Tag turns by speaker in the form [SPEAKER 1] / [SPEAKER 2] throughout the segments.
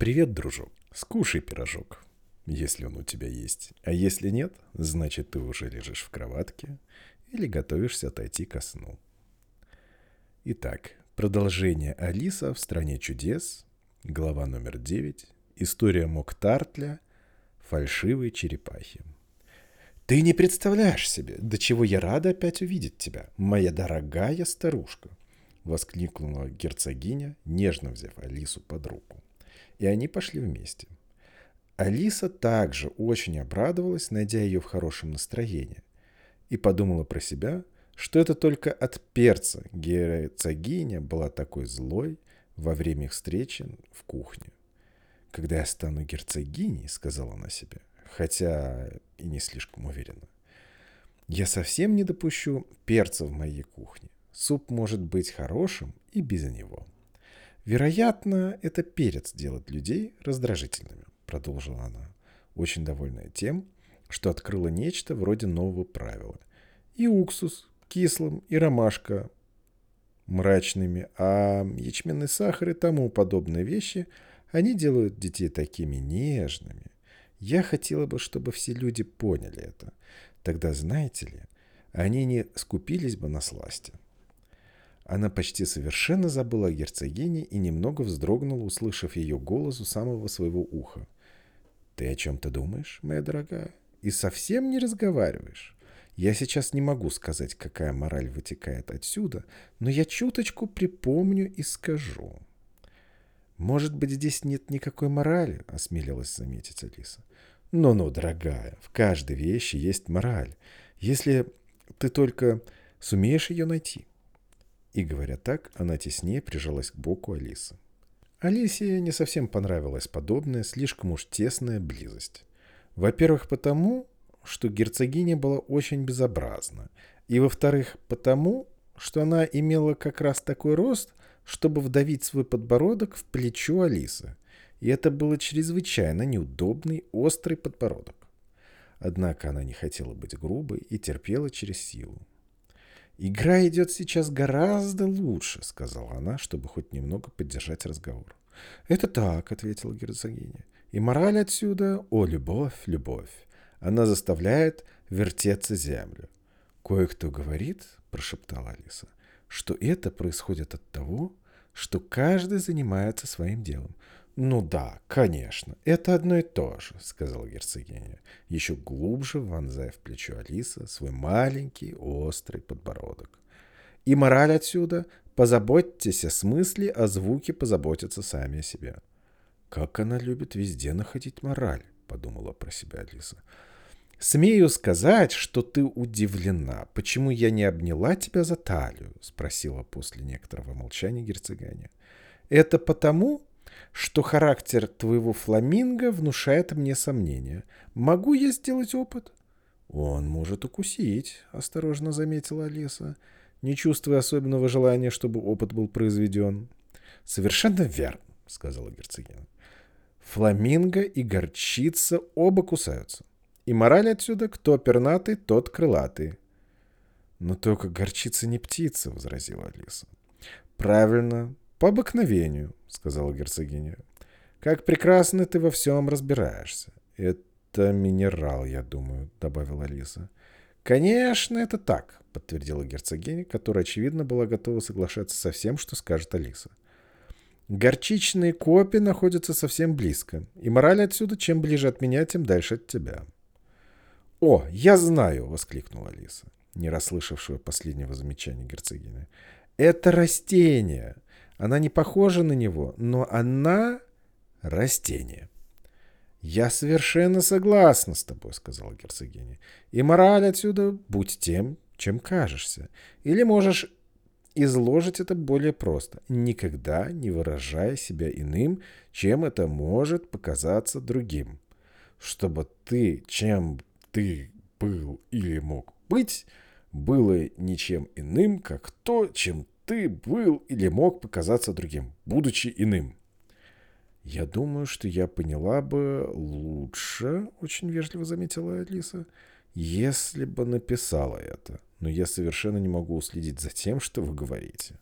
[SPEAKER 1] Привет, дружок. Скушай пирожок, если он у тебя есть. А если нет, значит, ты уже лежишь в кроватке или готовишься отойти ко сну. Итак, продолжение Алиса в «Стране чудес», глава номер 9, история Моктартля, фальшивые черепахи. «Ты не представляешь себе, до чего я рада опять увидеть тебя, моя дорогая старушка!» — воскликнула герцогиня, нежно взяв Алису под руку. И они пошли вместе. Алиса также очень обрадовалась, найдя ее в хорошем настроении, и подумала про себя, что это только от перца герцогиня была такой злой во время их встречи в кухне. «Когда я стану герцогиней», — сказала она себе, хотя и не слишком уверенно, «я совсем не допущу перца в моей кухне. Суп может быть хорошим и без него». Вероятно, это перец делает людей раздражительными, продолжила она, очень довольная тем, что открыла нечто вроде нового правила. И уксус кислым, и ромашка мрачными, а ячменный сахар и тому подобные вещи, они делают детей такими нежными. Я хотела бы, чтобы все люди поняли это. Тогда, знаете ли, они не скупились бы на сласти. Она почти совершенно забыла о герцогине и немного вздрогнула, услышав ее голос у самого своего уха. «Ты о чем-то думаешь, моя дорогая? И совсем не разговариваешь? Я сейчас не могу сказать, какая мораль вытекает отсюда, но я чуточку припомню и скажу». «Может быть, здесь нет никакой морали?» — осмелилась заметить Алиса. «Ну-ну, дорогая, в каждой вещи есть мораль, если ты только сумеешь ее найти». И, говоря так, она теснее прижалась к боку Алисы. Алисе не совсем понравилась подобная, слишком уж тесная близость. Во-первых, потому, что герцогиня была очень безобразна. И, во-вторых, потому, что она имела как раз такой рост, чтобы вдавить свой подбородок в плечо Алисы. И это было чрезвычайно неудобный, острый подбородок. Однако она не хотела быть грубой и терпела через силу. «Игра идет сейчас гораздо лучше», — сказала она, чтобы хоть немного поддержать разговор. «Это так», — ответила герцогиня. «И мораль отсюда — о, любовь, любовь. Она заставляет вертеться землю». «Кое-кто говорит», — прошептала Алиса, — «что это происходит от того, что каждый занимается своим делом. «Ну да, конечно, это одно и то же», — сказала герцогиня, еще глубже вонзая в плечо Алиса свой маленький острый подбородок. «И мораль отсюда — позаботьтесь о смысле, а звуки позаботятся сами о себе». «Как она любит везде находить мораль», — подумала про себя Алиса. «Смею сказать, что ты удивлена. Почему я не обняла тебя за талию?» — спросила после некоторого молчания герцогиня. «Это потому, что характер твоего фламинго внушает мне сомнения. Могу я сделать опыт? Он может укусить, осторожно заметила Алиса, не чувствуя особенного желания, чтобы опыт был произведен. Совершенно верно, сказала герцогиня. Фламинго и горчица оба кусаются. И мораль отсюда, кто пернатый, тот крылатый. Но только горчица не птица, возразила Алиса. Правильно, по обыкновению, сказала герцогиня. Как прекрасно ты во всем разбираешься. Это минерал, я думаю, добавила Алиса. Конечно, это так, подтвердила герцогиня, которая, очевидно, была готова соглашаться со всем, что скажет Алиса. Горчичные копи находятся совсем близко, и мораль отсюда, чем ближе от меня, тем дальше от тебя. «О, я знаю!» — воскликнула Алиса, не расслышавшего последнего замечания герцогини. «Это растение! Она не похожа на него, но она растение. «Я совершенно согласна с тобой», — сказала герцогиня. «И мораль отсюда — будь тем, чем кажешься. Или можешь изложить это более просто. Никогда не выражая себя иным, чем это может показаться другим. Чтобы ты, чем ты был или мог быть, было ничем иным, как то, чем ты был или мог показаться другим, будучи иным. Я думаю, что я поняла бы лучше, очень вежливо заметила Алиса, если бы написала это. Но я совершенно не могу уследить за тем, что вы говорите.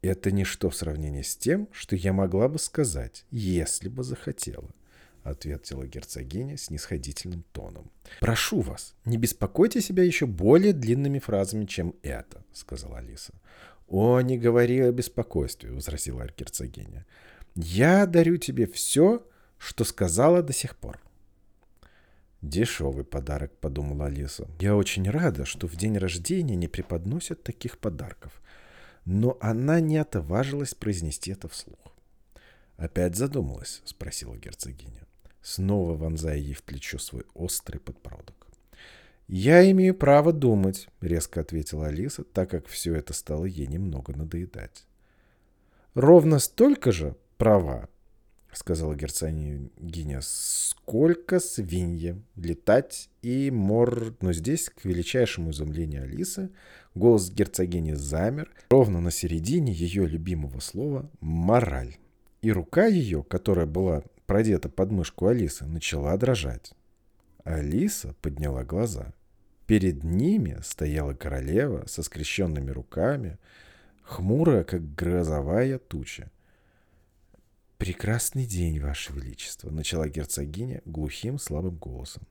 [SPEAKER 1] Это ничто в сравнении с тем, что я могла бы сказать, если бы захотела, ответила герцогиня с нисходительным тоном. Прошу вас, не беспокойте себя еще более длинными фразами, чем это, сказала Алиса. О, не говори о беспокойстве, возразила герцогиня. Я дарю тебе все, что сказала до сих пор. Дешевый подарок, подумала Алиса. Я очень рада, что в день рождения не преподносят таких подарков. Но она не отважилась произнести это вслух. Опять задумалась, спросила герцогиня, снова вонзая ей в плечо свой острый подбородок. «Я имею право думать», — резко ответила Алиса, так как все это стало ей немного надоедать. «Ровно столько же права, — сказала герцогиня, — сколько свинья, летать и мор... Но здесь, к величайшему изумлению Алисы, голос герцогини замер ровно на середине ее любимого слова «мораль». И рука ее, которая была продета под мышку Алисы, начала дрожать. Алиса подняла глаза. Перед ними стояла королева со скрещенными руками, хмурая, как грозовая туча. «Прекрасный день, Ваше Величество», — начала герцогиня глухим слабым голосом.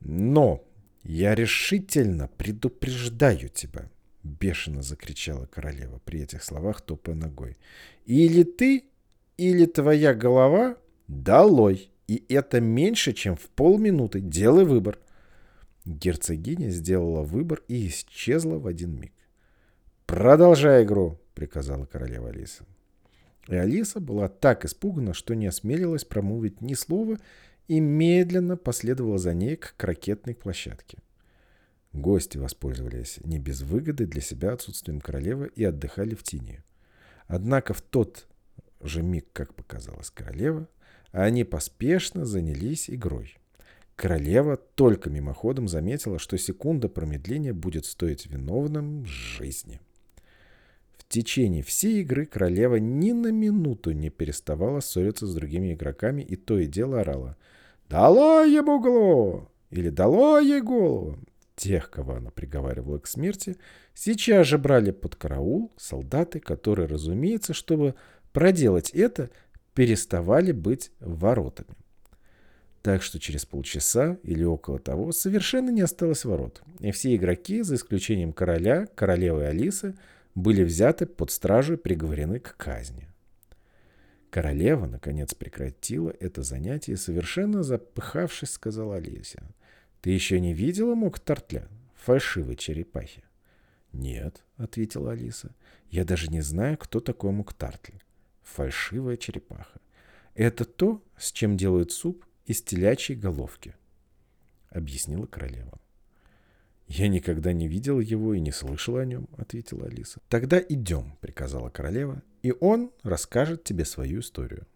[SPEAKER 1] «Но я решительно предупреждаю тебя», — бешено закричала королева при этих словах, топая ногой. «Или ты, или твоя голова долой, и это меньше, чем в полминуты. Делай выбор». Герцогиня сделала выбор и исчезла в один миг. «Продолжай игру», — приказала королева Алиса. И Алиса была так испугана, что не осмелилась промолвить ни слова и медленно последовала за ней к ракетной площадке. Гости воспользовались не без выгоды для себя отсутствием королевы и отдыхали в тени. Однако в тот же миг, как показалась королева, они поспешно занялись игрой. Королева только мимоходом заметила, что секунда промедления будет стоить виновным жизни течение всей игры королева ни на минуту не переставала ссориться с другими игроками и то и дело орала «Дало ему голову!» или «Дало ей голову!» Тех, кого она приговаривала к смерти, сейчас же брали под караул солдаты, которые, разумеется, чтобы проделать это, переставали быть воротами. Так что через полчаса или около того совершенно не осталось ворот, и все игроки, за исключением короля, королевы Алисы, были взяты под стражу и приговорены к казни. Королева, наконец, прекратила это занятие и, совершенно запыхавшись, сказала Олеся. «Ты еще не видела Моктартля, фальшивой черепахи?» «Нет», — ответила Алиса. «Я даже не знаю, кто такой Муктартль. Фальшивая черепаха. Это то, с чем делают суп из телячьей головки», — объяснила королева. «Я никогда не видел его и не слышал о нем», — ответила Алиса. «Тогда идем», — приказала королева, — «и он расскажет тебе свою историю».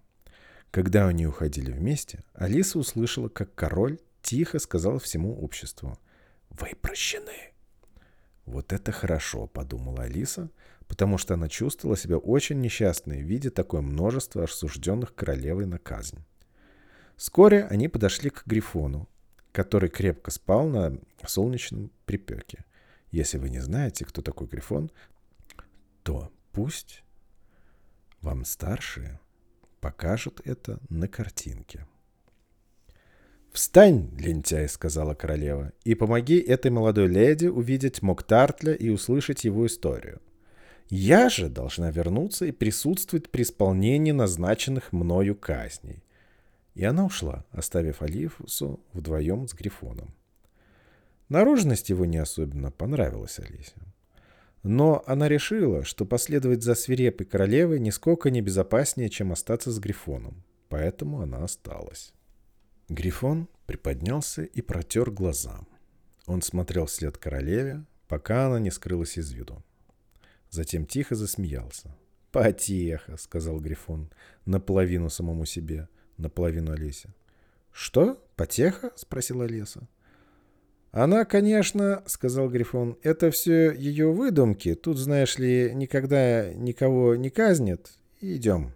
[SPEAKER 1] Когда они уходили вместе, Алиса услышала, как король тихо сказал всему обществу «Вы прощены». «Вот это хорошо», — подумала Алиса, потому что она чувствовала себя очень несчастной, видя такое множество осужденных королевой на казнь. Вскоре они подошли к Грифону, который крепко спал на солнечном припеке. Если вы не знаете, кто такой Грифон, то пусть вам старшие покажут это на картинке. «Встань, лентяй!» — сказала королева, — «и помоги этой молодой леди увидеть Моктартля и услышать его историю. Я же должна вернуться и присутствовать при исполнении назначенных мною казней. И она ушла, оставив Алифусу вдвоем с Грифоном. Наружность его не особенно понравилась Алисе. Но она решила, что последовать за свирепой королевой нисколько не безопаснее, чем остаться с Грифоном. Поэтому она осталась. Грифон приподнялся и протер глаза. Он смотрел вслед королеве, пока она не скрылась из виду. Затем тихо засмеялся. «Потеха», — сказал Грифон, наполовину самому себе наполовину Олеся. «Что? Потеха?» — спросила Олеса. «Она, конечно, — сказал Грифон, — это все ее выдумки. Тут, знаешь ли, никогда никого не казнят. Идем».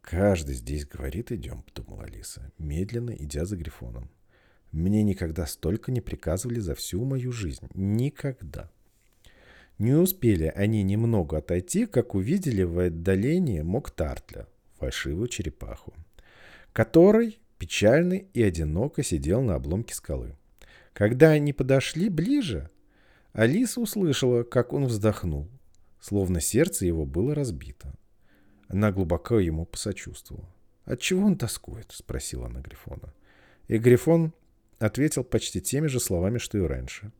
[SPEAKER 1] «Каждый здесь говорит «идем», — подумала Алиса, медленно идя за Грифоном. «Мне никогда столько не приказывали за всю мою жизнь. Никогда». Не успели они немного отойти, как увидели в отдалении Моктартля, фальшивую черепаху, который печально и одиноко сидел на обломке скалы. Когда они подошли ближе, Алиса услышала, как он вздохнул, словно сердце его было разбито. Она глубоко ему посочувствовала. «Отчего он тоскует?» — спросила она Грифона. И Грифон ответил почти теми же словами, что и раньше.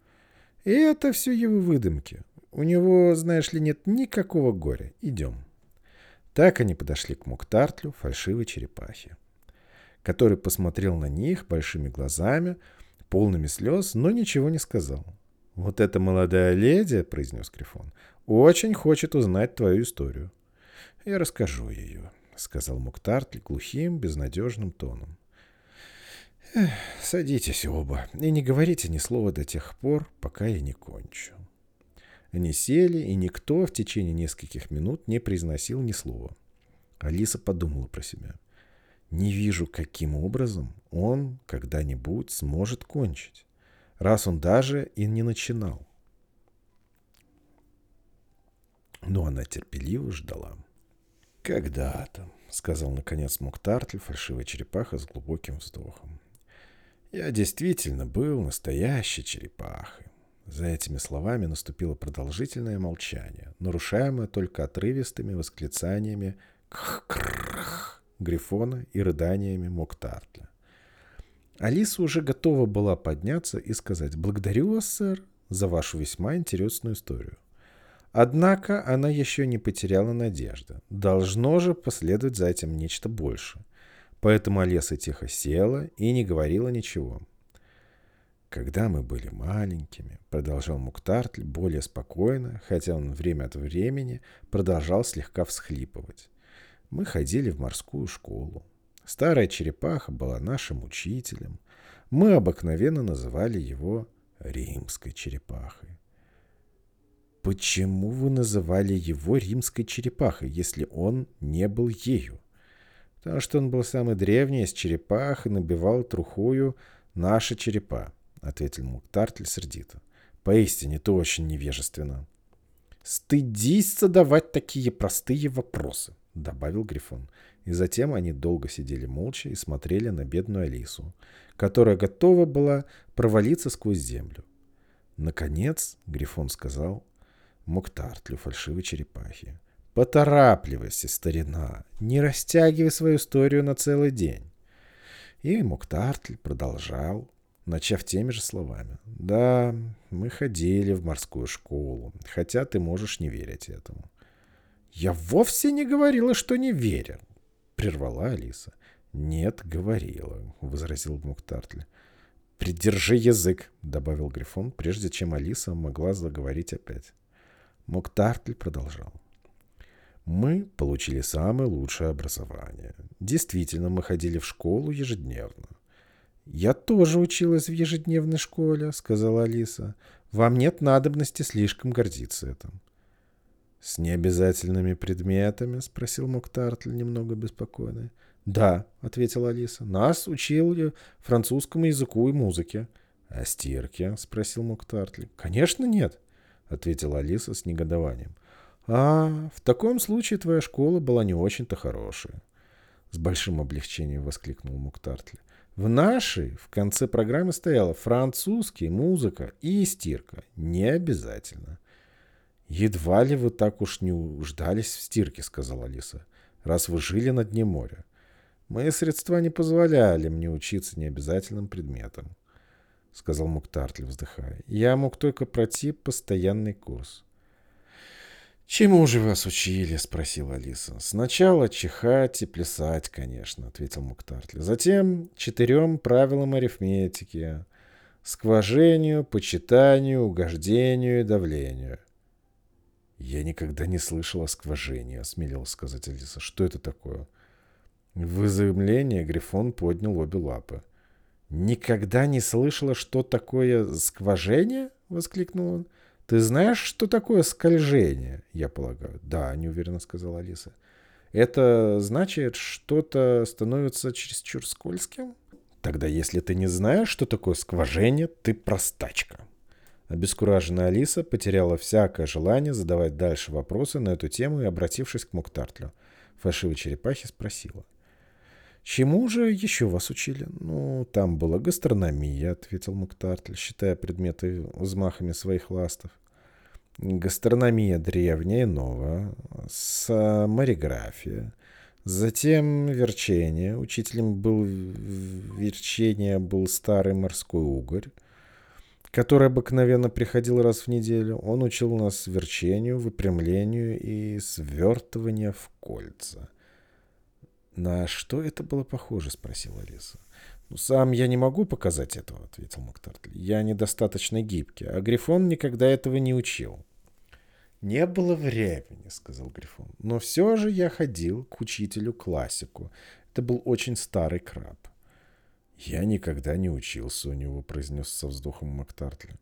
[SPEAKER 1] «И это все его выдумки. У него, знаешь ли, нет никакого горя. Идем». Так они подошли к Муктартлю, фальшивой черепахе, который посмотрел на них большими глазами, полными слез, но ничего не сказал. «Вот эта молодая леди, — произнес Грифон, — очень хочет узнать твою историю. Я расскажу ее, — сказал Муктартль глухим, безнадежным тоном. «Садитесь оба и не говорите ни слова до тех пор, пока я не кончу». Они сели, и никто в течение нескольких минут не произносил ни слова. Алиса подумала про себя. «Не вижу, каким образом он когда-нибудь сможет кончить, раз он даже и не начинал». Но она терпеливо ждала. «Когда-то», — сказал наконец Муктартли, фальшивая черепаха с глубоким вздохом. «Я действительно был настоящей черепахой». За этими словами наступило продолжительное молчание, нарушаемое только отрывистыми восклицаниями «кх-крх» Грифона и рыданиями Моктартля. Алиса уже готова была подняться и сказать «Благодарю вас, сэр, за вашу весьма интересную историю». Однако она еще не потеряла надежды. Должно же последовать за этим нечто больше. Поэтому Олеса тихо села и не говорила ничего. «Когда мы были маленькими», — продолжал Муктартль более спокойно, хотя он время от времени продолжал слегка всхлипывать. «Мы ходили в морскую школу. Старая черепаха была нашим учителем. Мы обыкновенно называли его римской черепахой. Почему вы называли его римской черепахой, если он не был ею? Потому что он был самый древний из черепах и набивал трухою наши черепа, ответил Муктартль сердито. Поистине, ты очень невежественно. Стыдись задавать такие простые вопросы, добавил Грифон. И затем они долго сидели молча и смотрели на бедную Алису, которая готова была провалиться сквозь землю. Наконец Грифон сказал Муктартлю фальшивой черепахи. Поторапливайся, старина, не растягивай свою историю на целый день. И Муктартль продолжал, начав теми же словами. Да, мы ходили в морскую школу, хотя ты можешь не верить этому. Я вовсе не говорила, что не верю, прервала Алиса. Нет, говорила, возразил Муктартль. «Придержи язык», — добавил Грифон, прежде чем Алиса могла заговорить опять. Моктартль продолжал. Мы получили самое лучшее образование. Действительно, мы ходили в школу ежедневно. «Я тоже училась в ежедневной школе», — сказала Алиса. «Вам нет надобности слишком гордиться этим». «С необязательными предметами?» — спросил Моктартль немного беспокойно. «Да», — ответила Алиса. «Нас учили французскому языку и музыке». «А стирке?» — спросил Моктартль. «Конечно, нет», — ответила Алиса с негодованием. «А, в таком случае твоя школа была не очень-то хорошая», — с большим облегчением воскликнул Муктартли. «В нашей в конце программы стояла французский, музыка и стирка. Не обязательно». «Едва ли вы так уж не уждались в стирке», — сказала Алиса, — «раз вы жили на дне моря. Мои средства не позволяли мне учиться необязательным предметам сказал Муктартли, вздыхая. Я мог только пройти постоянный курс. «Чему же вас учили?» — спросила Алиса. «Сначала чихать и плясать, конечно», — ответил Муктартли. «Затем четырем правилам арифметики. Скважению, почитанию, угождению и давлению». «Я никогда не слышал о скважении», — осмелилась сказать Алиса. «Что это такое?» В изумлении Грифон поднял обе лапы. «Никогда не слышала, что такое скважение?» — воскликнул он. «Ты знаешь, что такое скольжение?» «Я полагаю». «Да», — неуверенно сказала Алиса. «Это значит, что-то становится чересчур скользким?» «Тогда, если ты не знаешь, что такое скважение, ты простачка». Обескураженная Алиса потеряла всякое желание задавать дальше вопросы на эту тему и, обратившись к Муктартлю, фальшивой черепахе спросила. «Чему же еще вас учили?» «Ну, там была гастрономия», — ответил Муктартль, считая предметы взмахами своих ластов. «Гастрономия древняя и новая, самориграфия, затем верчение. Учителем был верчение был старый морской угорь, который обыкновенно приходил раз в неделю. Он учил нас верчению, выпрямлению и свертыванию в кольца. «На что это было похоже?» — спросила Алиса. «Ну, сам я не могу показать этого», — ответил Мактартли. «Я недостаточно гибкий, а Грифон никогда этого не учил». «Не было времени», — сказал Грифон. «Но все же я ходил к учителю-классику. Это был очень старый краб. «Я никогда не учился у него», — произнес со вздохом Мактартли.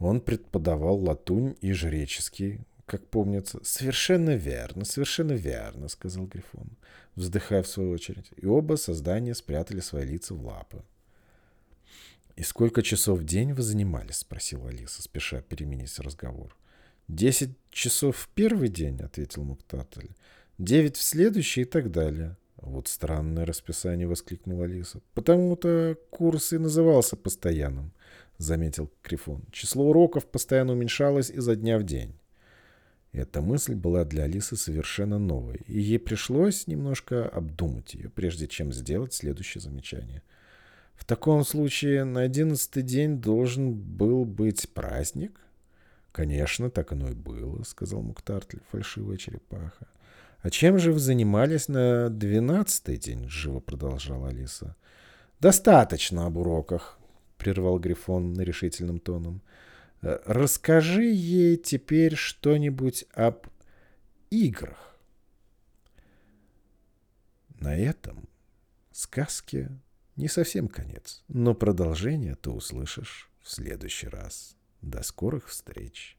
[SPEAKER 1] «Он преподавал латунь и жреческий, как помнится». «Совершенно верно, совершенно верно», — сказал Грифон, вздыхая в свою очередь. И оба создания спрятали свои лица в лапы. «И сколько часов в день вы занимались?» — спросила Алиса, спеша переменить разговор. «Десять часов в первый день», — ответил Муктатль. «Девять в следующий и так далее». «Вот странное расписание», — воскликнула Алиса. «Потому-то курс и назывался постоянным», — заметил Крифон. «Число уроков постоянно уменьшалось изо дня в день». Эта мысль была для Алисы совершенно новой, и ей пришлось немножко обдумать ее, прежде чем сделать следующее замечание. «В таком случае на одиннадцатый день должен был быть праздник?» «Конечно, так оно и было», — сказал Муктартли, фальшивая черепаха. «А чем же вы занимались на двенадцатый день?» — живо продолжала Алиса. «Достаточно об уроках», — прервал Грифон решительным тоном. «Э, «Расскажи ей теперь что-нибудь об играх». На этом сказке не совсем конец, но продолжение ты услышишь в следующий раз. До скорых встреч!